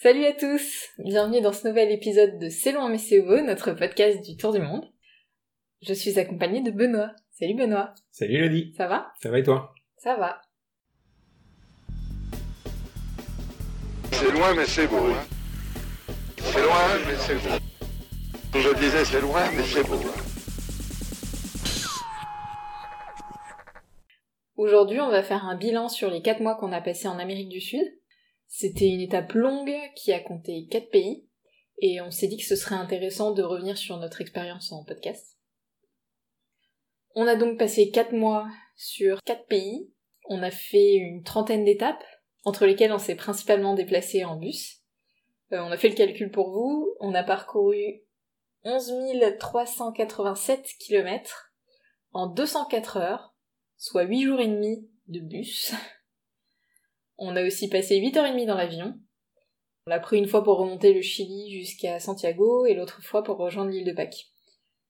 Salut à tous Bienvenue dans ce nouvel épisode de C'est loin mais c'est beau, notre podcast du Tour du Monde. Je suis accompagnée de Benoît. Salut Benoît Salut Elodie Ça va? Ça va et toi? Ça va. C'est loin, mais c'est beau. hein. C'est loin, mais c'est beau. Je disais, c'est loin, mais c'est beau. Aujourd'hui, on va faire un bilan sur les 4 mois qu'on a passés en Amérique du Sud. C'était une étape longue qui a compté 4 pays, et on s'est dit que ce serait intéressant de revenir sur notre expérience en podcast. On a donc passé 4 mois sur 4 pays. On a fait une trentaine d'étapes, entre lesquelles on s'est principalement déplacé en bus. Euh, on a fait le calcul pour vous, on a parcouru 11 387 km en 204 heures, soit 8 jours et demi de bus. On a aussi passé 8h30 dans l'avion. On l'a pris une fois pour remonter le Chili jusqu'à Santiago et l'autre fois pour rejoindre l'île de Pâques.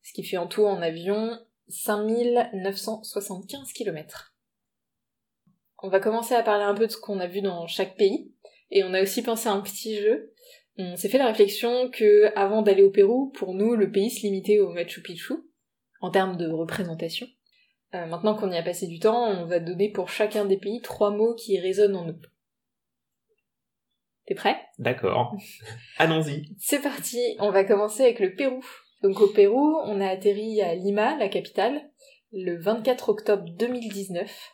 Ce qui fait en tout en avion 5975 km. On va commencer à parler un peu de ce qu'on a vu dans chaque pays. Et on a aussi pensé à un petit jeu. On s'est fait la réflexion que avant d'aller au Pérou, pour nous, le pays se limitait au Machu Picchu, en termes de représentation. Euh, maintenant qu'on y a passé du temps, on va donner pour chacun des pays trois mots qui résonnent en nous. T'es prêt? D'accord. Allons-y. C'est parti, on va commencer avec le Pérou. Donc au Pérou, on a atterri à Lima, la capitale, le 24 octobre 2019.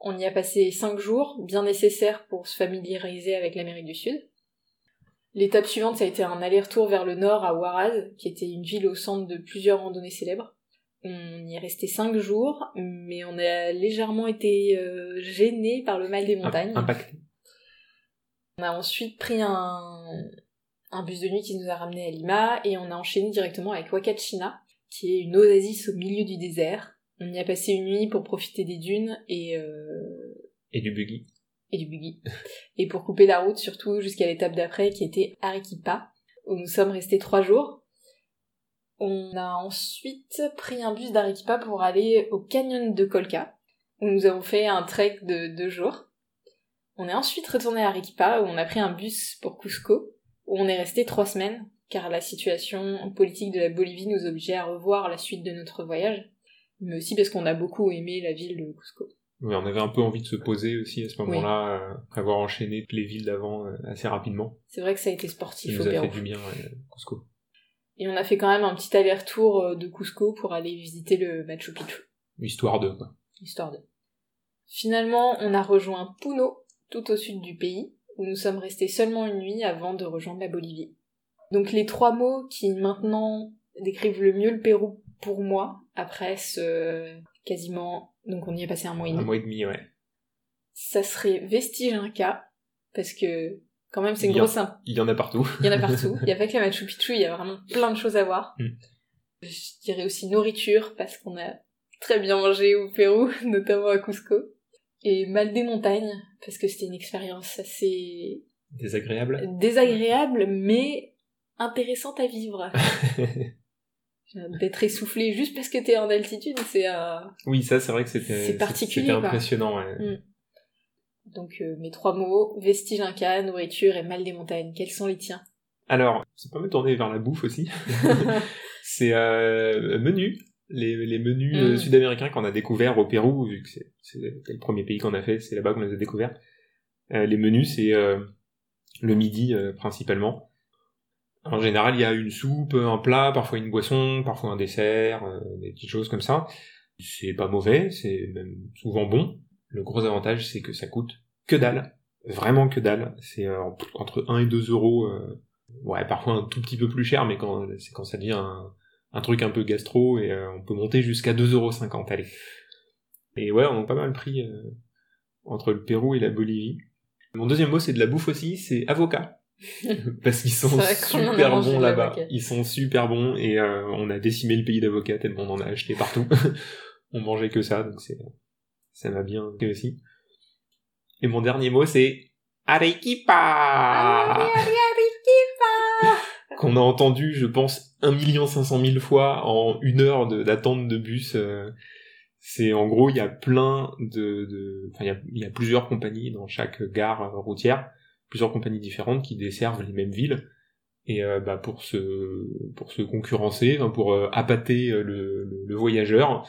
On y a passé 5 jours, bien nécessaires pour se familiariser avec l'Amérique du Sud. L'étape suivante, ça a été un aller-retour vers le nord à Huaraz, qui était une ville au centre de plusieurs randonnées célèbres. On y est resté 5 jours, mais on a légèrement été euh, gêné par le mal des montagnes. Impacté. On a ensuite pris un, un bus de nuit qui nous a ramené à Lima et on a enchaîné directement avec Wakachina, qui est une oasis au milieu du désert. On y a passé une nuit pour profiter des dunes et, euh, Et du buggy. et du buggy. et pour couper la route, surtout jusqu'à l'étape d'après qui était Arequipa, où nous sommes restés trois jours. On a ensuite pris un bus d'Arequipa pour aller au canyon de Colca, où nous avons fait un trek de deux jours. On est ensuite retourné à Arequipa, où on a pris un bus pour Cusco, où on est resté trois semaines, car la situation politique de la Bolivie nous obligeait à revoir la suite de notre voyage, mais aussi parce qu'on a beaucoup aimé la ville de Cusco. Oui, on avait un peu envie de se poser aussi à ce moment-là, euh, après avoir enchaîné les villes d'avant euh, assez rapidement. C'est vrai que ça a été Ça sportif nous au a Pérou. fait du bien, euh, Cusco. Et on a fait quand même un petit aller-retour euh, de Cusco pour aller visiter le Machu Picchu, Histoire de, quoi. histoire de. Finalement, on a rejoint Puno, tout au sud du pays, où nous sommes restés seulement une nuit avant de rejoindre la Bolivie. Donc les trois mots qui maintenant décrivent le mieux le Pérou pour moi, après ce quasiment... Donc on y a passé un mois et Un demi. mois et demi, ouais. Ça serait vestige Inca, parce que quand même c'est une grosse Il y en a partout. Il y en a partout. Il y a pas que la Machu Picchu, il y a vraiment plein de choses à voir. Mm. Je dirais aussi nourriture, parce qu'on a très bien mangé au Pérou, notamment à Cusco. Et mal des montagnes, parce que c'était une expérience assez Désagréable. désagréable, mais intéressante à vivre. D'être essoufflé juste parce que t'es en altitude, c'est un... oui, ça, c'est vrai que c'était C'est particulier, C'était impressionnant, ouais. Mm. Donc euh, mes trois mots, vestige inca, nourriture et mal des montagnes. Quels sont les tiens? Alors, ça peut me tourner vers la bouffe aussi. c'est euh, menu. Les, les menus euh, Mm. sud-américains qu'on a découverts au Pérou, vu que c'est c'est le premier pays qu'on a fait, c'est là-bas qu'on les a découverts. Euh, les menus, c'est le midi principalement. En général, il y a une soupe, un plat, parfois une boisson, parfois un dessert, des petites choses comme ça. C'est pas mauvais, c'est même souvent bon. Le gros avantage, c'est que ça coûte que dalle. Vraiment que dalle. C'est euh, entre 1 et 2 euros. euh, ouais, parfois un tout petit peu plus cher, mais quand c'est quand ça devient un, un truc un peu gastro, et euh, on peut monter jusqu'à 2,50 euros, allez. Et ouais, on a pas mal pris entre le Pérou et la Bolivie. Mon deuxième mot, c'est de la bouffe aussi, c'est avocat. Parce qu'ils sont super bons là-bas. Ils sont super bons et euh, on a décimé le pays d'avocats tellement on en a acheté partout. on mangeait que ça, donc c'est ça m'a bien aussi. Et mon dernier mot, c'est Arequipa Arequipa qu'on a entendu, je pense, 1 500 000 fois en une heure d'attente de, bus. euh, c'est en gros, il y a plein de, de enfin, il y a, il y a plusieurs compagnies dans chaque gare euh, routière, plusieurs compagnies différentes qui desservent les mêmes villes. Et euh, bah, pour se pour se concurrencer, pour euh, appâter le, le, le voyageur,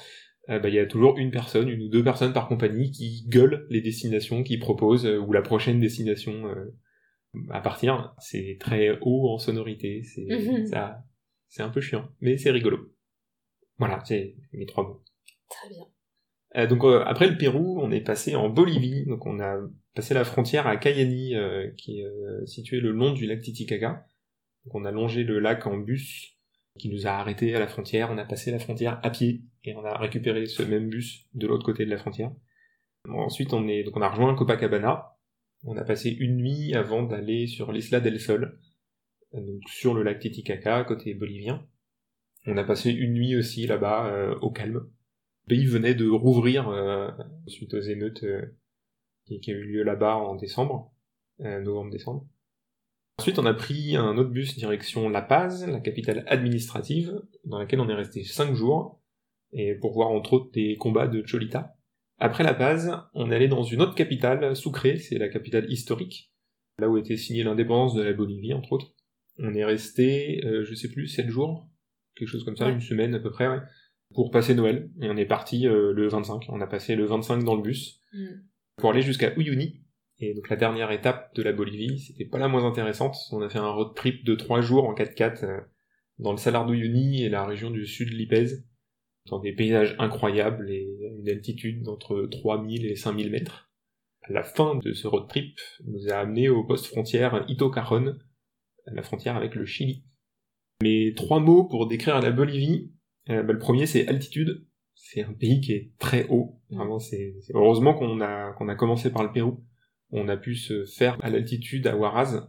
euh, bah, il y a toujours une personne, une ou deux personnes par compagnie qui gueulent les destinations qu'ils proposent euh, ou la prochaine destination euh, à partir. C'est très haut en sonorité, c'est Mhm. ça, c'est un peu chiant, mais c'est rigolo. Voilà, c'est mes trois mots. Très bien. Euh, donc euh, après le Pérou, on est passé en Bolivie, donc on a passé la frontière à Cayani, euh, qui est euh, situé le long du lac Titicaca. Donc on a longé le lac en bus, qui nous a arrêtés à la frontière. On a passé la frontière à pied et on a récupéré ce même bus de l'autre côté de la frontière. Ensuite, on est donc on a rejoint Copacabana. On a passé une nuit avant d'aller sur l'Isla del Sol, donc sur le lac Titicaca côté bolivien. On a passé une nuit aussi là-bas euh, au calme. Le pays venait de rouvrir euh, suite aux émeutes euh, qui, qui ont eu lieu là-bas en décembre, novembre-décembre. Ensuite, on a pris un autre bus direction La Paz, la capitale administrative, dans laquelle on est resté cinq jours, et pour voir entre autres des combats de Cholita. Après La Paz, on est allé dans une autre capitale, Sucre, c'est la capitale historique, là où était signée l'indépendance de la Bolivie, entre autres. On est resté, euh, je sais plus, sept jours, quelque chose comme ça, Ouais. une semaine à peu près, ouais, pour passer Noël. Et on est parti euh, le 25. On a passé le 25 dans le bus Mm. pour aller jusqu'à Uyuni. Et donc la dernière étape de la Bolivie, c'était pas la moins intéressante. On a fait un road trip de trois jours en 4x4 euh, dans le Salar d'Uyuni et la région du sud de Lipèze, dans des paysages incroyables et une altitude d'entre 3000 et 5000 mètres. La fin de ce road trip nous a amené au poste frontière Ito Caron, à la frontière avec le Chili. Mes trois mots pour décrire la Bolivie, euh, bah, le premier c'est altitude. C'est un pays qui est très haut. Vraiment, c'est- heureusement qu'on a qu'on a commencé par le Pérou. On a pu se faire à l'altitude à Huaraz,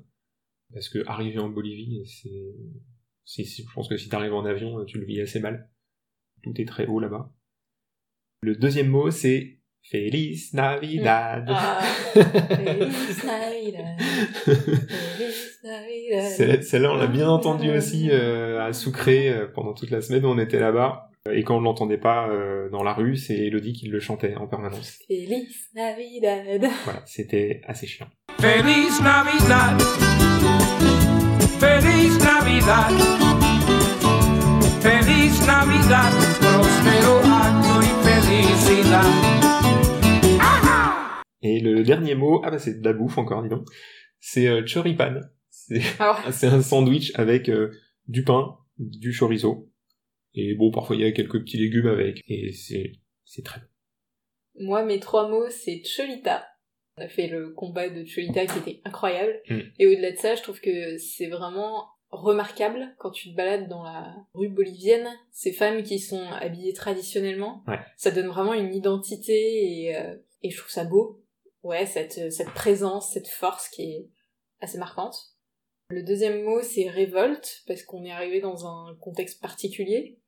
parce que arriver en Bolivie, c'est je pense que si t'arrives en avion, tu le vis assez mal. Tout est très haut là-bas. Le deuxième mot c'est Feliz Navidad. Ah, Feliz Navidad, Feliz Navidad. Celle-là, on l'a bien entendu aussi euh, à Sucre euh, pendant toute la semaine où on était là-bas. Et quand on l'entendait pas euh, dans la rue, c'est Elodie qui le chantait en permanence. Feliz Navidad. Voilà, c'était assez chiant. Feliz Navidad. Feliz Navidad. Feliz Navidad. Próspero año y felicidad. Et le dernier mot, ah bah c'est de la bouffe encore, dis donc. C'est euh, choripan. C'est c'est un sandwich avec euh, du pain, du chorizo. Et bon, parfois il y a quelques petits légumes avec. Et c'est très bon. moi, mes trois mots, c'est Cholita. On a fait le combat de Cholita qui était incroyable. Mm. Et au-delà de ça, je trouve que c'est vraiment remarquable quand tu te balades dans la rue bolivienne. Ces femmes qui sont habillées traditionnellement, Ouais. ça donne vraiment une identité et, euh, et je trouve ça beau. Ouais, cette, cette présence, cette force qui est assez marquante. Le deuxième mot, c'est révolte, parce qu'on est arrivé dans un contexte particulier.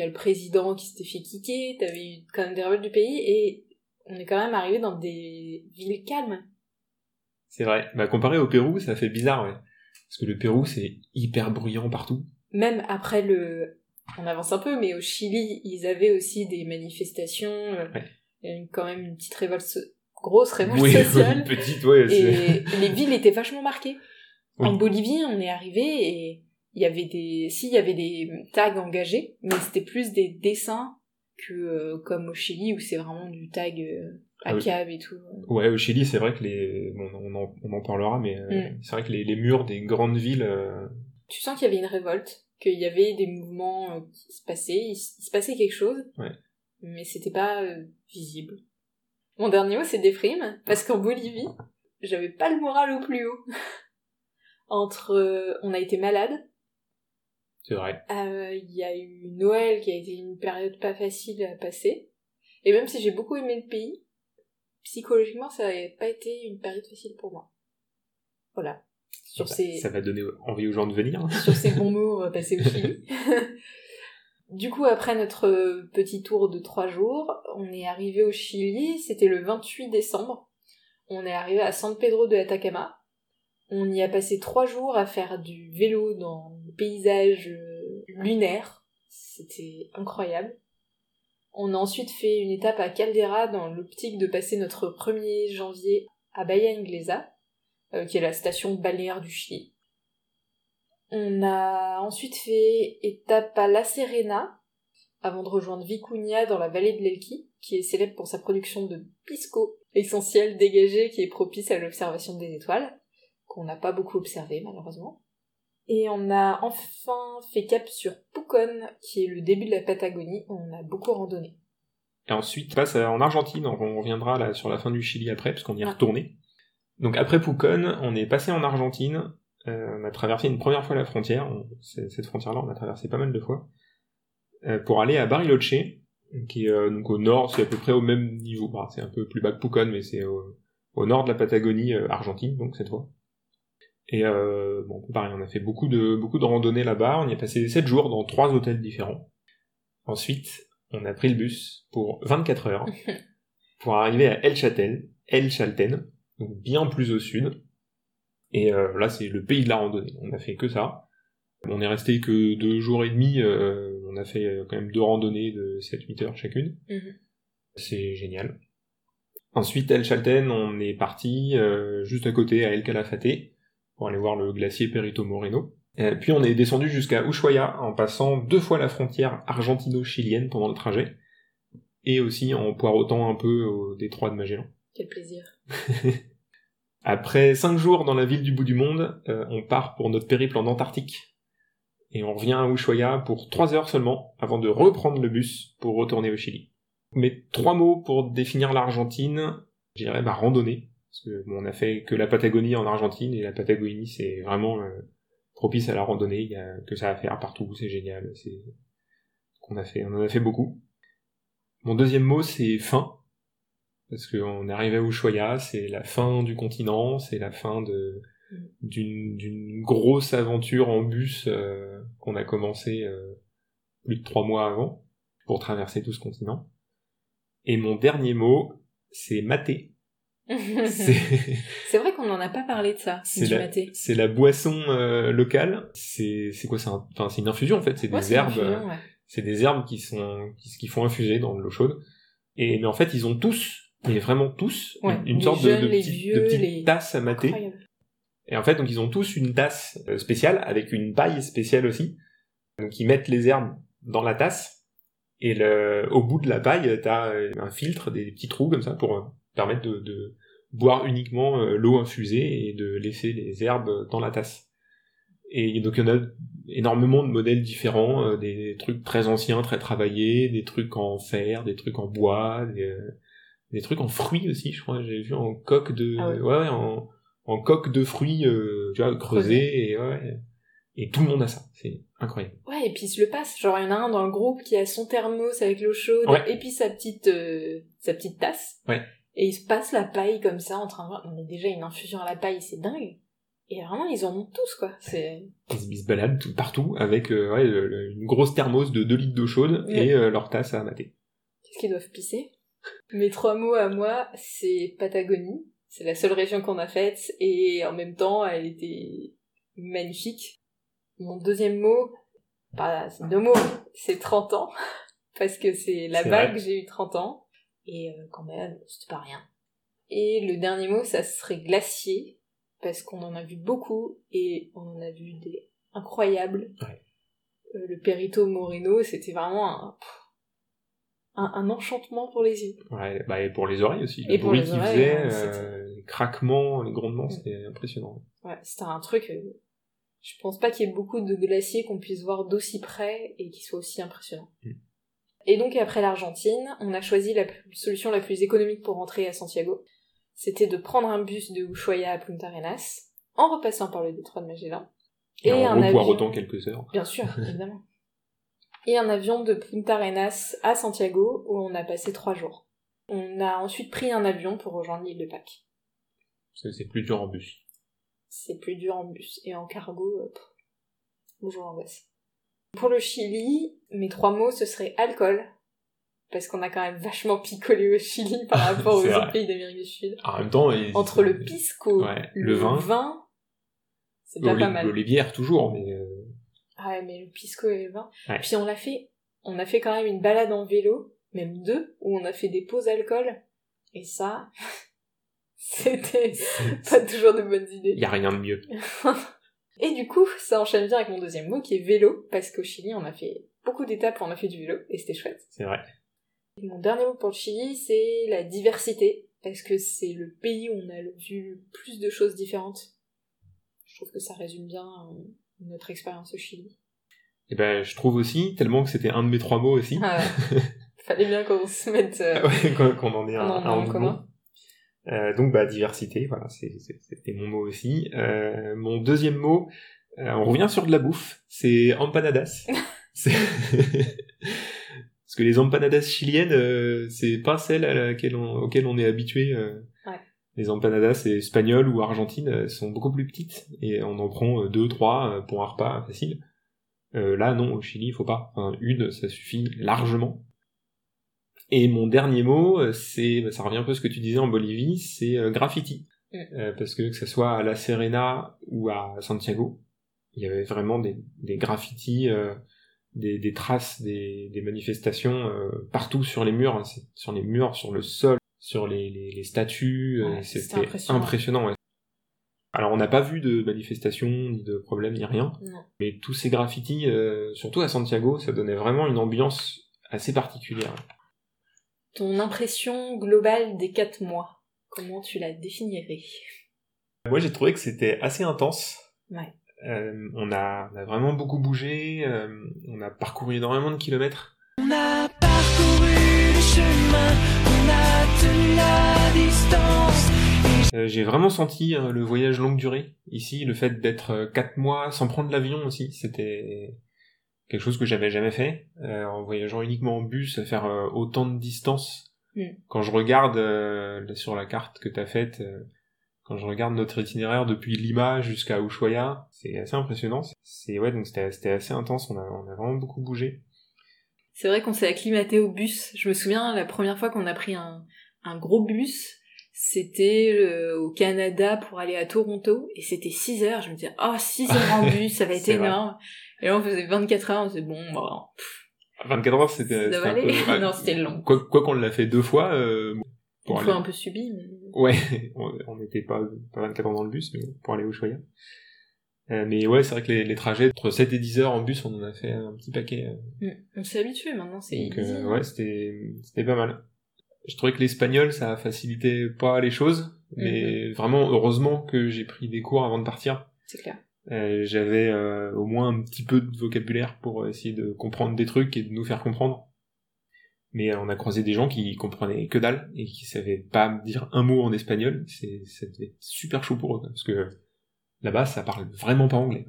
Il y a le président qui s'était fait kicker, t'avais eu quand même des révoltes du pays, et on est quand même arrivé dans des villes calmes. C'est vrai. Bah comparé au Pérou, ça fait bizarre, ouais. Parce que le Pérou, c'est hyper bruyant partout. Même après le... On avance un peu, mais au Chili, ils avaient aussi des manifestations, Ouais. il y a eu quand même une petite révolte, grosse révolte Oui, sociale. une petite, ouais. Et les villes étaient vachement marquées. Oui. En Bolivie, on est arrivé et il y avait des, si il y avait des tags engagés, mais c'était plus des dessins que euh, comme au Chili où c'est vraiment du tag euh, à Ah et tout. Ouais, au Chili, c'est vrai que les, bon, on en, on en parlera, mais euh, Mm. c'est vrai que les, les murs des grandes villes, euh, Tu sens qu'il y avait une révolte, qu'il y avait des mouvements euh, qui se passaient, il, se passait quelque chose, Ouais. mais c'était pas visible. Mon dernier mot c'est déprime parce qu'en Bolivie, j'avais pas le moral au plus haut. Entre, euh, on a été malade. C'est vrai. Euh, Il y a eu Noël qui a été une période pas facile à passer. Et même si j'ai beaucoup aimé le pays, psychologiquement ça n'avait pas été une période facile pour moi. Voilà. Sur ça, ces, ça va donner envie aux gens de venir. sur ces bons mots, on va passer au Chili. du coup, après notre petit tour de trois jours, on est arrivé au Chili, c'était le 28 décembre. On est arrivé à San Pedro de Atacama. On y a passé trois jours à faire du vélo dans le paysage euh, lunaire. C'était incroyable. On a ensuite fait une étape à Caldera dans l'optique de passer notre 1er janvier à Bahia Inglesa. euh, qui est la station balnéaire du Chili. On a ensuite fait étape à La Serena, avant de rejoindre Vicuña dans la vallée de l'Elqui, qui est célèbre pour sa production de pisco, essentiel dégagé qui est propice à l'observation des étoiles, qu'on n'a pas beaucoup observé malheureusement. Et on a enfin fait cap sur Pucón, qui est le début de la Patagonie, où on a beaucoup randonné. Et ensuite, on passe en Argentine, on reviendra là sur la fin du Chili après, puisqu'on y est Ah. retourné. Donc après Pucón, on est passé en Argentine, euh, on a traversé une première fois la frontière, on- cette frontière-là on l'a traversé pas mal de fois, euh, pour aller à Bariloche, qui est euh, donc au nord, c'est à peu près au même niveau, Bah, c'est un peu plus bas que Pucón, mais c'est au, au nord de la Patagonie argentine, donc cette fois. Et euh, bon, pareil, on a fait beaucoup de beaucoup de randonnées là-bas. On y a passé 7 jours dans trois hôtels différents. Ensuite, on a pris le bus pour 24 heures pour arriver à El Chatel, El Chalten, donc bien plus au sud. Et euh, là, c'est le pays de la randonnée. On a fait que ça. On est resté que deux jours et demi. euh, on a fait euh, quand même deux randonnées de 7-8 heures chacune. Mhm. C'est génial. Ensuite, El Chalten, on est parti euh, juste à côté à El Calafate pour aller voir le glacier Perito Moreno. Euh, puis on est descendu jusqu'à Ushuaia en passant deux fois la frontière argentino-chilienne pendant le trajet et aussi en poireautant un peu au détroit de Magellan. Quel plaisir. Après cinq jours dans la ville du bout du monde, euh, on part pour notre périple en Antarctique. Et on revient à Ushuaia pour trois heures seulement, avant de reprendre le bus pour retourner au Chili. Mais trois mots pour définir l'Argentine, je dirais bah, randonnée. Parce que on a fait que la Patagonie en Argentine, et la Patagonie c'est vraiment euh, propice à la randonnée, il y a que ça à faire partout, c'est génial, c'est qu'on a fait, on en a fait beaucoup. Mon deuxième mot c'est fin, parce qu'on arrivé à Ushuaia, c'est la fin du continent, c'est la fin de d'une d'une grosse aventure en bus euh, qu'on a commencé euh, plus de trois mois avant pour traverser tout ce continent. Et mon dernier mot, c'est maté. C'est vrai qu'on n'en a pas parlé de ça, c'est du la, maté. c'est la boisson euh, locale. C'est quoi C'est un- enfin une infusion en fait. C'est Ouais, des herbes. euh, ouais. c'est des herbes qui sont qui, qui font infuser dans de l'eau chaude. Et mais en fait ils ont tous, mais vraiment tous, Ouais, une, les sorte jeunes, de, de, les petite, vieux, de petite les- tasse à mater. Incroyable. Et en fait, donc ils ont tous une tasse euh, spéciale avec une paille spéciale aussi. Donc ils mettent les herbes dans la tasse et le, au bout de la paille, t'as un filtre, des petits trous comme ça pour permettre de, de boire uniquement euh, l'eau infusée et de laisser les herbes dans la tasse. Et donc il y en a énormément de modèles différents, euh, des trucs très anciens, très travaillés, des trucs en fer, des trucs en bois, des, euh, des trucs en fruits aussi, je crois. J'ai vu en coque de, Ah ouais. ouais, ouais, en, en coque de fruits, euh, tu vois, creusés et ouais, et tout le monde a ça. C'est incroyable. Ouais, et puis il se le passe. Genre, il y en a un dans le groupe qui a son thermos avec l'eau chaude, Ouais. et puis sa petite, euh, sa petite tasse. Ouais. Et il se passe la paille comme ça en train de voir. Non, mais déjà, une infusion à la paille, c'est dingue. Et vraiment, ils en ont tous, quoi. C'est... Ils se, ils baladent tout, partout avec euh, ouais, une grosse thermos de 2 litres d'eau chaude Ouais. et euh, leur tasse à mater. Qu'est-ce qu'ils doivent pisser? Mes trois mots à moi, c'est Patagonie. C'est la seule région qu'on a faite, et en même temps, elle était magnifique. Mon deuxième mot, bah, c'est deux mots, c'est 30 ans. Parce que c'est là-bas que j'ai eu 30 ans. Et euh, quand même, c'était pas rien. Et le dernier mot, ça serait glacier. Parce qu'on en a vu beaucoup, et on en a vu des incroyables. Ouais. Euh, le Perito Moreno, c'était vraiment un, un, un enchantement pour les yeux. Ouais, bah, et pour les oreilles aussi. Le Et pour bruit oreilles, faisaient, ouais, euh, les craquements, les grondements, c'était impressionnant. Ouais, c'était un truc. euh, je pense pas qu'il y ait beaucoup de glaciers qu'on puisse voir d'aussi près et qui soient aussi impressionnants. Mm. Et donc après l'Argentine, on a choisi la solution la plus économique pour rentrer à Santiago. C'était de prendre un bus de Ushuaia à Punta Arenas, en repassant par le détroit de Magellan. Et, en un avion... autant quelques heures. Bien sûr, évidemment. Et un avion de Punta Arenas à Santiago, où on a passé trois jours. On a ensuite pris un avion pour rejoindre l'île de Pâques. Parce que c'est plus dur en bus. c'est plus dur en bus. Et en cargo, euh, pff, bonjour l'angoisse. Pour le Chili, mes trois mots, ce serait alcool. Parce qu'on a quand même vachement picolé au Chili par rapport aux autres pays d'Amérique du Sud. En même temps, ils- Entre le pisco, Ouais, le, le vin. vin, c'est pas mal. les bières toujours, mais euh, Ah ouais, mais le pisco et le vin. Ouais. Puis on l'a fait, on a fait quand même une balade en vélo, même deux, où on a fait des pauses alcool. Et ça, C'était pas toujours de bonnes idées. Il y a rien de mieux. Et du coup, ça enchaîne bien avec mon deuxième mot qui est vélo, parce qu'au Chili, on a fait beaucoup d'étapes, on a fait du vélo, et c'était chouette. C'est vrai. Et mon dernier mot pour le Chili, c'est la diversité, parce que c'est le pays où on a vu le plus de choses différentes. Je trouve que ça résume bien euh, notre expérience au Chili. Et ben, je trouve aussi, tellement que c'était un de mes trois mots aussi. Ah. Fallait bien qu'on se mette euh, Ouais, qu'on en ait un, en un en commun. Euh, donc bah diversité, voilà, c'était mon mot aussi. Euh, mon deuxième mot, euh, on revient sur de la bouffe, c'est empanadas. Parce que les empanadas chiliennes, c'est pas celles à laquelle on, auxquelles on est habitué. Ouais. Les empanadas espagnoles ou argentines sont beaucoup plus petites et on en prend deux, trois pour un repas facile. Là, non, au Chili, il faut pas. Enfin, une, ça suffit largement. Et mon dernier mot, euh, c'est, bah, ça revient un peu à ce que tu disais en Bolivie, c'est euh, graffiti. Mm. Euh, parce que que ce soit à La Serena ou à Santiago, il y avait vraiment des, des graffitis, euh, des, des traces, des, des manifestations euh, partout sur les murs, hein, sur les murs, sur le sol, sur les, les, les statues. Ouais, c'était impressionnant. impressionnant. ouais. Alors on n'a pas vu de manifestations, ni de problèmes, ni rien. Non. Mais tous ces graffitis, surtout à Santiago, ça donnait vraiment une ambiance assez particulière. Ton impression globale des quatre mois, comment tu la définirais Moi, j'ai trouvé que c'était assez intense. Ouais. Euh, on, a, on a vraiment beaucoup bougé, euh, on a parcouru énormément de kilomètres. On a parcouru le chemin, on a tenu la distance. Euh, j'ai vraiment senti euh, le voyage longue durée. Ici, le fait d'être euh, quatre mois sans prendre l'avion aussi, c'était quelque chose que j'avais jamais fait. Euh, en voyageant uniquement en bus, faire euh, autant de distance. Mm. Quand je regarde euh, sur la carte que t'as faite, quand je regarde notre itinéraire depuis Lima jusqu'à Ushuaia, c'est assez impressionnant. C'est ouais, donc c'était c'était assez intense. On a, on a vraiment beaucoup bougé. C'est vrai qu'on s'est acclimaté au bus. Je me souviens, la première fois qu'on a pris un, un gros bus, c'était euh, au Canada pour aller à Toronto, et c'était 6 heures. Je me disais, oh, 6 heures en bus, ça va être vrai. Et là, on faisait 24 heures, on disait, bon, bah, 24 heures, c'était ça peu- non, c'était long. Quoi qu'on l'a fait deux fois. Euh, pour Une aller- fois un peu subi, mais... Ouais, on n'était pas, pas 24 ans dans le bus, mais pour aller au Choya. Euh, mais ouais, c'est vrai que les, les trajets entre 7 et 10 heures en bus, on en a fait un petit paquet. euh. Mm. On s'est habitué maintenant, c'est Donc euh, ouais, c'était pas mal. Je trouvais que l'espagnol, ça facilitait pas les choses, mais vraiment heureusement que j'ai pris des cours avant de partir. C'est clair. Euh, J'avais euh, au moins un petit peu de vocabulaire pour essayer de comprendre des trucs et de nous faire comprendre. Mais euh, on a croisé des gens qui comprenaient que dalle et qui savaient pas dire un mot en espagnol. C'est ça devait être super chaud pour eux, parce que là-bas, ça parle vraiment pas anglais.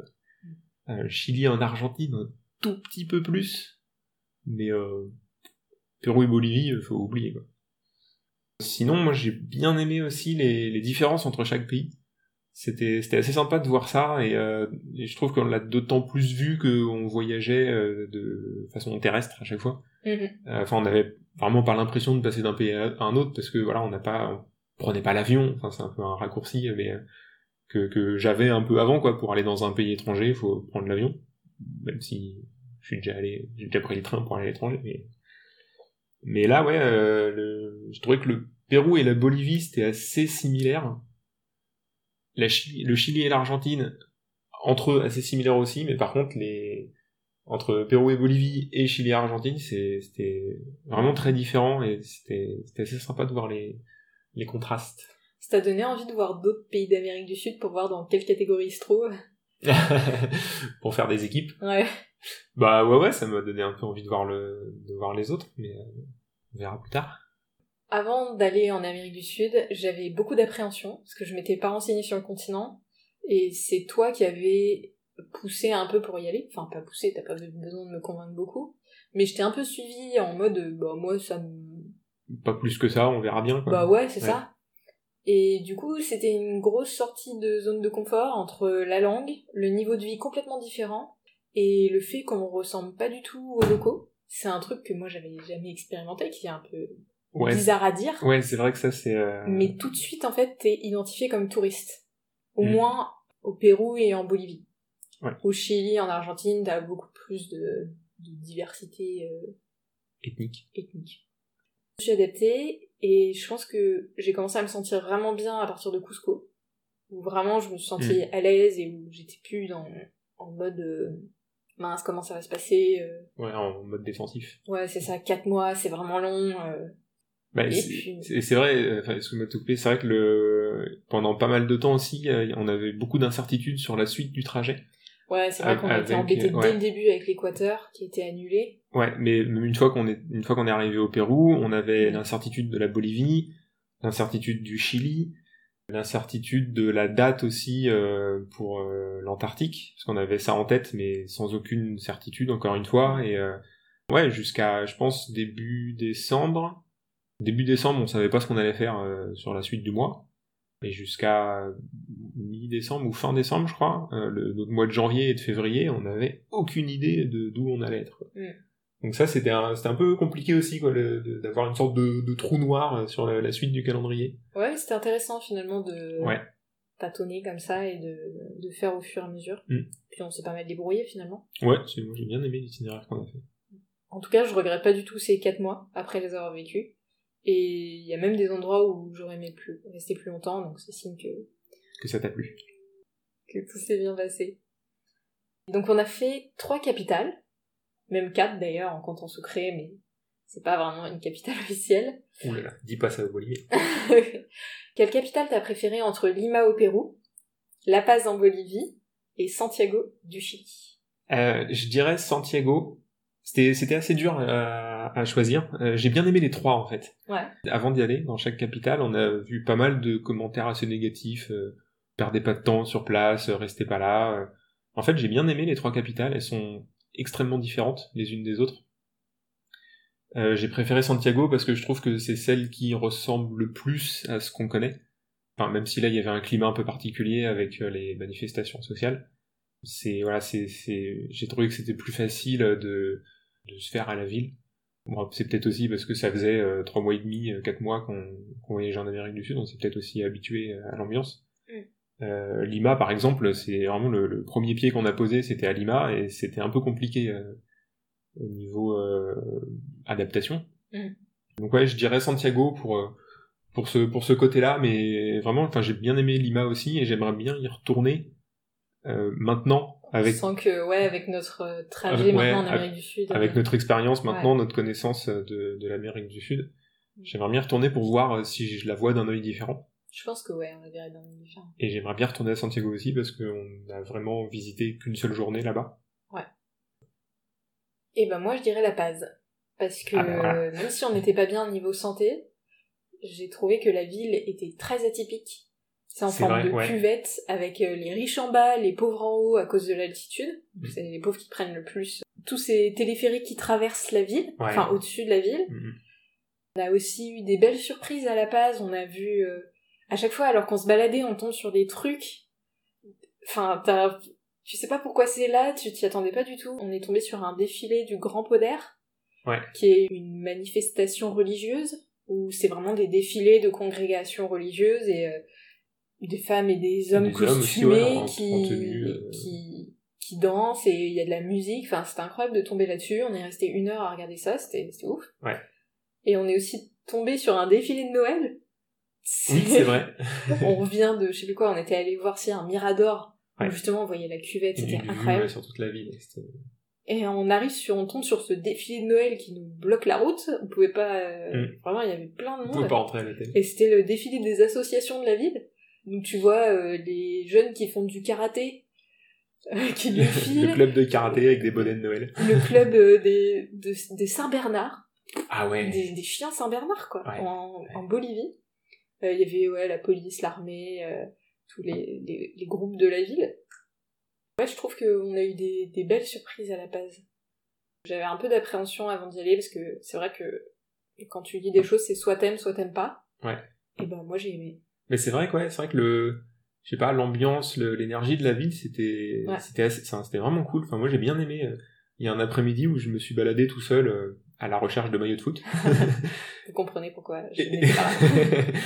Euh, Chili en Argentine, un tout petit peu plus, mais euh, Pérou et Bolivie, faut oublier. Quoi. Sinon, moi, j'ai bien aimé aussi les, les différences entre chaque pays c'était c'était assez sympa de voir ça et, euh, et je trouve qu'on l'a d'autant plus vu qu'on voyageait euh, de façon terrestre à chaque fois. Mhm. Euh, Enfin, on avait vraiment pas l'impression de passer d'un pays à un autre parce que voilà, on n'a pas, on prenait pas l'avion. Enfin, c'est un peu un raccourci, mais euh, que que j'avais un peu avant quoi. Pour aller dans un pays étranger, il faut prendre l'avion. Même si je suis déjà allé, j'ai déjà pris le train pour aller à l'étranger, mais mais là, ouais, euh, le- je trouvais que le Pérou et la Bolivie c'était assez similaire la Chili- le Chili et l'Argentine, entre eux, assez similaires aussi, mais par contre, les, entre Pérou et Bolivie et Chili et Argentine, c'était vraiment très différent et c'était c'était assez sympa de voir les, les contrastes. Ça t'a donné envie de voir d'autres pays d'Amérique du Sud pour voir dans quelle catégorie ils se trouvent? Pour faire des équipes? Ouais. Bah ouais, ouais, ça m'a donné un peu envie de voir, le, de voir les autres, mais euh, on verra plus tard. Avant d'aller en Amérique du Sud, j'avais beaucoup d'appréhension parce que je m'étais pas renseignée sur le continent et c'est toi qui avais poussé un peu pour y aller. Enfin, pas poussé, t'as pas besoin de me convaincre beaucoup. Mais je t'ai un peu suivi en mode, bah moi ça me... Pas plus que ça, on verra bien. Quoi. Bah ouais, c'est Ouais. ça. Et du coup, c'était une grosse sortie de zone de confort entre la langue, le niveau de vie complètement différent et le fait qu'on ressemble pas du tout aux locaux. C'est un truc que moi j'avais jamais expérimenté, qui est un peu ouais, bizarre à dire. ouais c'est vrai que ça c'est... euh, Mais tout de suite, en fait, t'es identifié comme touriste. Au Mm. moins au Pérou et en Bolivie. Ouais. Au Chili, en Argentine, t'as beaucoup plus de, de diversité euh, ethnique. ethnique. Je suis adaptée Et je pense que j'ai commencé à me sentir vraiment bien à partir de Cusco, où vraiment je me suis sentie à l'aise et où j'étais plus dans en mode euh, mince comment ça va se passer. euh, Ouais, en mode défensif. ouais c'est ça, quatre mois, c'est vraiment long. Euh. Bah, c'est puis- vrai, euh, enfin, te couper, c'est vrai que le, pendant pas mal de temps aussi, euh, on avait beaucoup d'incertitudes sur la suite du trajet. Ouais, c'est vrai qu'on avec, embêtés euh, ouais. dès le début avec l'Équateur qui était annulé. Ouais, mais une fois qu'on est, une fois qu'on est arrivé au Pérou, on avait Mm. l'incertitude de la Bolivie, l'incertitude du Chili, l'incertitude de la date aussi euh, pour euh, l'Antarctique, parce qu'on avait ça en tête, mais sans aucune certitude encore une fois. Et euh, ouais, jusqu'à, je pense, début décembre. Début décembre, on savait pas ce qu'on allait faire euh, sur la suite du mois. Et jusqu'à mi-décembre ou fin décembre, je crois, euh, le, notre mois de janvier et de février, on n'avait aucune idée de d'où on allait être. Mm. Donc ça, c'était un, un peu compliqué aussi, quoi, d'avoir une sorte de, de trou noir euh, sur la, la suite du calendrier. Ouais, c'était intéressant finalement de Ouais. tâtonner comme ça et de, de faire au fur et à mesure. Mm. Puis on s'est pas mal débrouillé finalement. Ouais, moi j'ai bien aimé l'itinéraire qu'on a fait. En tout cas, je regrette pas du tout ces quatre mois après les avoir vécus. Et il y a même des endroits où j'aurais aimé plus, rester plus longtemps, donc c'est signe que, Que ça t'a plu. que tout s'est bien passé. Donc on a fait trois capitales, même quatre d'ailleurs en canton sucré, mais c'est pas vraiment une capitale officielle. Ouh là là, dis pas ça au Bolivie. Quelle capitale t'as préférée entre Lima au Pérou, La Paz en Bolivie et Santiago du Chili? Euh, je dirais Santiago. C'était, assez dur à, à choisir. Euh, j'ai bien aimé les trois en fait. Ouais. Avant d'y aller, dans chaque capitale, on a vu pas mal de commentaires assez négatifs. Euh, perdez pas de temps sur place, euh, restez pas là. En fait, j'ai bien aimé les trois capitales. Elles sont extrêmement différentes les unes des autres. Euh, j'ai préféré Santiago parce que je trouve que c'est celle qui ressemble le plus à ce qu'on connaît. Enfin, même si là il y avait un climat un peu particulier avec les manifestations sociales. C'est voilà, c'est c'est j'ai trouvé que c'était plus facile de de se faire à la ville. Bon, c'est peut-être aussi parce que ça faisait euh, trois mois et demi, euh, quatre mois qu'on qu'on voyageait en Amérique du Sud, on s'est peut-être aussi habitué à l'ambiance. Mm. Euh, Lima, par exemple, c'est vraiment le, le premier pied qu'on a posé, c'était à Lima, et c'était un peu compliqué euh, au niveau euh, adaptation. Mm. Donc ouais, je dirais Santiago pour euh, pour ce pour ce côté-là, mais vraiment, enfin, j'ai bien aimé Lima aussi, et j'aimerais bien y retourner euh, maintenant avec Sans que, ouais, avec notre euh, trajet Avec- ouais, maintenant en avec- Amérique du Sud. avec euh, notre expérience maintenant, notre connaissance de, de l'Amérique du Sud. J'aimerais bien retourner pour voir si je la vois d'un œil différent. Je pense que, ouais, on la verrait dans une différent. Et j'aimerais bien retourner à Santiago aussi parce qu'on a vraiment visité qu'une seule journée là-bas. Et ben moi je dirais la Paz. Parce que Ah bah voilà. même si on n'était pas bien au niveau santé, j'ai trouvé que la ville était très atypique. C'est en forme vrai, de ouais. cuvette, avec euh, les riches en bas, les pauvres en haut à cause de l'altitude. Mm. C'est les pauvres qui prennent le plus. Tous ces téléphériques qui traversent la ville, Ouais. enfin au-dessus de la ville. Mhm. On a aussi eu des belles surprises à La Paz. On a vu, euh, à chaque fois, alors qu'on se baladait, on tombe sur des trucs. Enfin, je sais pas pourquoi c'est là, tu t'y attendais pas du tout. On est tombé sur un défilé du Grand Poder. Ouais. Qui est une manifestation religieuse, où c'est vraiment des défilés de congrégations religieuses et euh, des femmes et des hommes des hommes aussi, costumés ouais, en- qui, en tenue, euh. qui, qui dansent et il y a de la musique. Enfin, c'était incroyable de tomber là-dessus. On est resté une heure à regarder ça, c'était c'était ouf. Ouais. Et on est aussi tombé sur un défilé de Noël. Oui, c'est vrai. on revient de, je sais plus quoi, on était allé voir si un Mirador. où Ouais. justement, on voyait la cuvette, c'était incroyable. sur toute la ville. Et on arrive sur, on tombe sur ce défilé de Noël qui nous bloque la route. On pouvait pas, euh, Mm. vraiment, il y avait plein de On monde. pouvait pas rentrer à l'hôtel. Et c'était le défilé des associations de la ville. Donc tu vois euh, les jeunes qui font du karaté, euh, qui défilent. Le club de karaté avec des bonnets de Noël. le club euh, des, de- des Saint-Bernard, Ah ouais. des, des chiens Saint-Bernard, quoi, Ouais. en, en Bolivie. Il y avait ouais, la police, l'armée, tous les, les, les groupes de la ville. Ouais, je trouve qu'on a eu des, des belles surprises à La Paz. J'avais un peu d'appréhension avant d'y aller parce que c'est vrai que quand tu lis des choses, c'est soit t'aimes, soit t'aimes pas. Ouais. Et ben moi j'ai aimé. Mais c'est vrai que ouais, c'est vrai que le, je sais pas, l'ambiance, l'énergie de la ville, c'était, Ouais. c'était c'était vraiment cool. Enfin, moi, j'ai bien aimé. euh, Il y a un après-midi où je me suis baladé tout seul euh, à la recherche de maillots de foot. Vous comprenez pourquoi je pas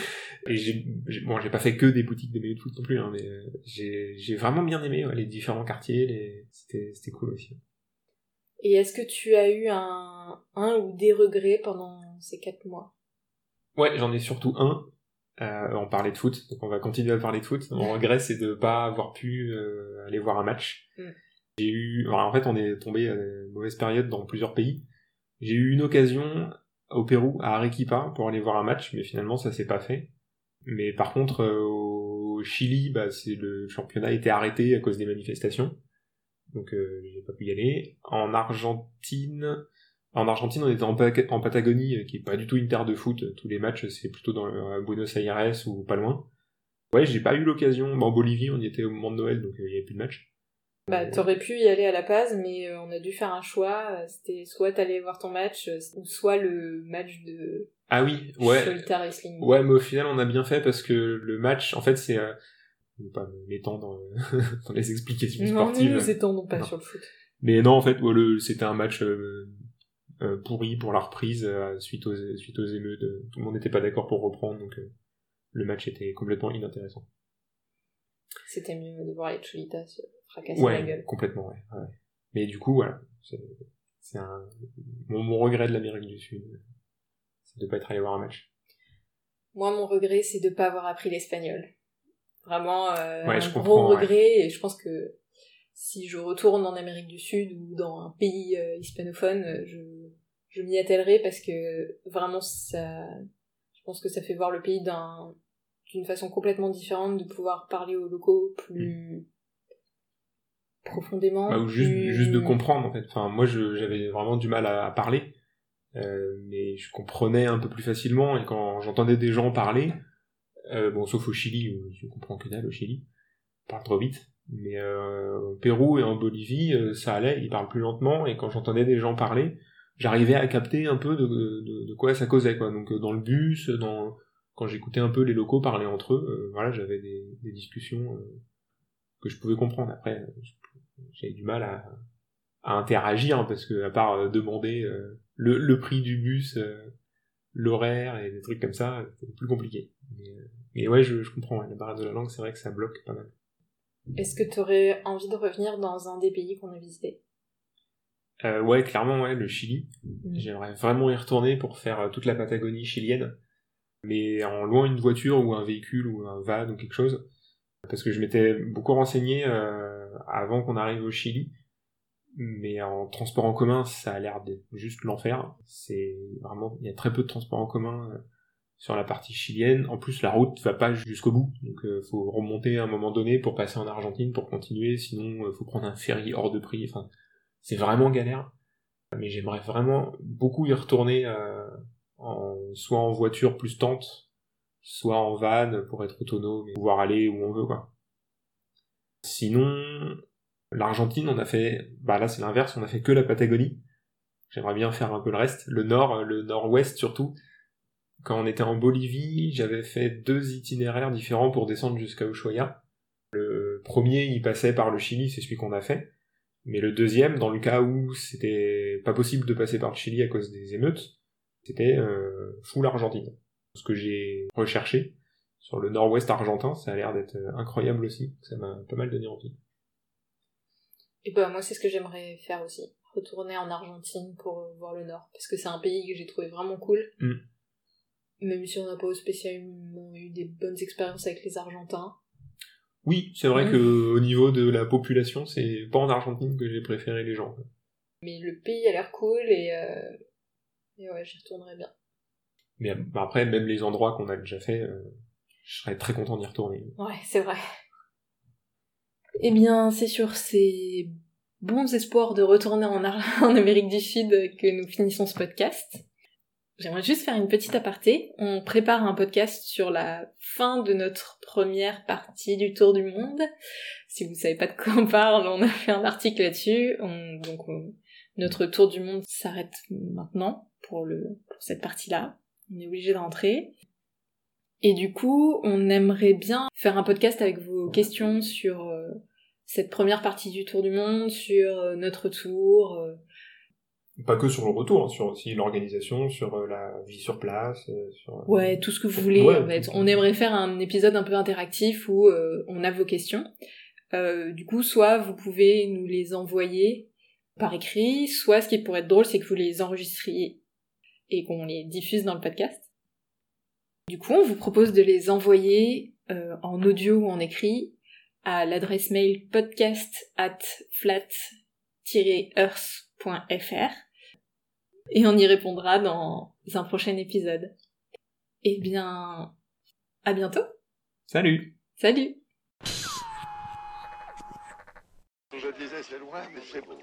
et j'ai, bon, j'ai pas fait que des boutiques de maillots de foot non plus, hein, mais euh, j'ai, j'ai vraiment bien aimé ouais, les différents quartiers. Les... C'était, c'était cool aussi. Et est-ce que tu as eu un, un ou des regrets pendant ces quatre mois? Ouais, j'en ai surtout un. Euh, on parlait de foot, donc on va continuer à parler de foot. Mon regret, c'est de pas avoir pu euh, aller voir un match. Mm. J'ai eu, enfin, en fait, on est tombé à une mauvaise période dans plusieurs pays. J'ai eu une occasion au Pérou, à Arequipa, pour aller voir un match, mais finalement, ça s'est pas fait. Mais par contre, euh, au Chili, bah, c'est le championnat a été arrêté à cause des manifestations, donc euh, j'ai pas pu y aller. En Argentine, en Argentine, on était en, Pa- en Patagonie, euh, qui est pas du tout une terre de foot. Tous les matchs, c'est plutôt dans le- Buenos Aires ou pas loin. Ouais, j'ai pas eu l'occasion. En Bolivie, on y était au moment de Noël, donc euh, il y avait plus de match. Bah, t'aurais pu y aller à la Paz, mais euh, on a dû faire un choix. euh, C'était soit t'allais voir ton match, euh, ou soit le match de Ah oui, ouais. Solitaire Wrestling. Ouais, mais au final, on a bien fait parce que le match, en fait, c'est... Euh, pas m'étendre dans, euh, dans les explications Non, nous sportives. nous étendons pas Non. sur le foot. Mais non, en fait, ouais, c'était un match euh, euh, pourri pour la reprise euh, suite, aux, suite aux émeutes. euh, Tout le monde n'était pas d'accord pour reprendre, donc euh, le match était complètement inintéressant. C'était mieux de voir les Cholitas se fracasser Ouais, la gueule. complètement, ouais, ouais. Mais du coup, voilà, c'est un... Mon, mon regret de l'Amérique du Sud, c'est de pas être allé voir un match. Moi, mon regret, c'est de pas avoir appris l'espagnol. Vraiment, euh, Ouais, un je gros regret. Et je pense que si je retourne en Amérique du Sud ou dans un pays euh, hispanophone, euh, je, je m'y attellerai parce que vraiment, ça, je pense que ça fait voir le pays d'un, d'une façon complètement différente, de pouvoir parler aux locaux plus profondément. Bah, ou juste, plus- juste de comprendre en fait. Enfin, moi j'avais vraiment du mal à, à parler, euh, mais je comprenais un peu plus facilement et quand j'entendais des gens parler, euh, bon sauf au Chili où je comprends que dalle au Chili, ils parlent trop vite, mais euh, au Pérou et en Bolivie euh, ça allait, ils parlent plus lentement et quand j'entendais des gens parler, j'arrivais à capter un peu de, de, de quoi ça causait quoi. Donc euh, dans le bus, dans quand j'écoutais un peu les locaux parler entre eux, voilà j'avais des, des discussions que je pouvais comprendre. Après, j'avais du mal à, à interagir parce que à part demander euh, le, le prix du bus, euh, l'horaire et des trucs comme ça, c'est plus compliqué. Mais, mais ouais, je, je comprends. ouais, la barrière de la langue, c'est vrai que ça bloque pas mal. Est-ce que tu aurais envie de revenir dans un des pays qu'on a visité Euh, ouais, clairement, ouais, le Chili. Mm. J'aimerais vraiment y retourner pour faire euh, toute la Patagonie chilienne, mais en louant une voiture ou un véhicule ou un van ou quelque chose, parce que je m'étais beaucoup renseigné euh, avant qu'on arrive au Chili, mais en transport en commun, ça a l'air d'être juste l'enfer. C'est vraiment, il y a très peu de transport en commun sur la partie chilienne. En plus, la route va pas jusqu'au bout, donc euh, faut remonter à un moment donné pour passer en Argentine pour continuer, sinon euh, faut prendre un ferry hors de prix. Enfin, c'est vraiment galère mais j'aimerais vraiment beaucoup y retourner euh, soit en voiture plus tente, soit en van pour être autonome et pouvoir aller où on veut quoi. Sinon, l'Argentine, on a fait, bah là c'est l'inverse, on a fait que la Patagonie. J'aimerais bien faire un peu le reste, le nord, le nord-ouest surtout. Quand on était en Bolivie, j'avais fait deux itinéraires différents pour descendre jusqu'à Ushuaia. Le premier, il passait par le Chili, c'est celui qu'on a fait. Mais le deuxième, dans le cas où c'était pas possible de passer par le Chili à cause des émeutes, c'était euh, full Argentine. Ce que j'ai recherché sur le nord-ouest argentin, ça a l'air d'être euh, incroyable aussi. Ça m'a pas mal donné envie. Et ben moi c'est ce que j'aimerais faire aussi, retourner en Argentine pour euh, voir le Nord, parce que c'est un pays que j'ai trouvé vraiment cool. Mm. Même si on n'a pas spécialement eu des bonnes expériences avec les Argentins. Oui, c'est vrai Mm. que au niveau de la population, c'est pas en Argentine que j'ai préféré les gens. Mais le pays a l'air cool et, euh... et ouais, j'y retournerai bien. Mais euh, après, même les endroits qu'on a déjà fait, euh, je serais très content d'y retourner. Ouais, c'est vrai. Eh bien, c'est sur ces bons espoirs de retourner en, Ar- en Amérique du Sud que nous finissons ce podcast. J'aimerais juste faire une petite aparté. On prépare un podcast sur la fin de notre première partie du Tour du Monde. Si vous savez pas de quoi on parle, on a fait un article là-dessus. On- donc, on- notre Tour du Monde s'arrête maintenant pour cette partie-là. On est obligé de rentrer. Et du coup, on aimerait bien faire un podcast avec vos questions sur euh, cette première partie du Tour du Monde, sur euh, notre tour. euh. Pas que sur le retour, hein, sur aussi l'organisation, sur euh, la vie sur place, euh, sur... Ouais, tout ce que vous voulez. Ouais. en fait. On aimerait faire un épisode un peu interactif où euh, on a vos questions. Euh, du coup, soit vous pouvez nous les envoyer par écrit, soit ce qui pourrait être drôle, c'est que vous les enregistriez et qu'on les diffuse dans le podcast. Du coup, on vous propose de les envoyer euh, en audio ou en écrit à l'adresse mail podcast at flat-earth.fr et on y répondra dans un prochain épisode. Eh bien, à bientôt. Salut Salut Je disais c'est loin, mais c'est beau.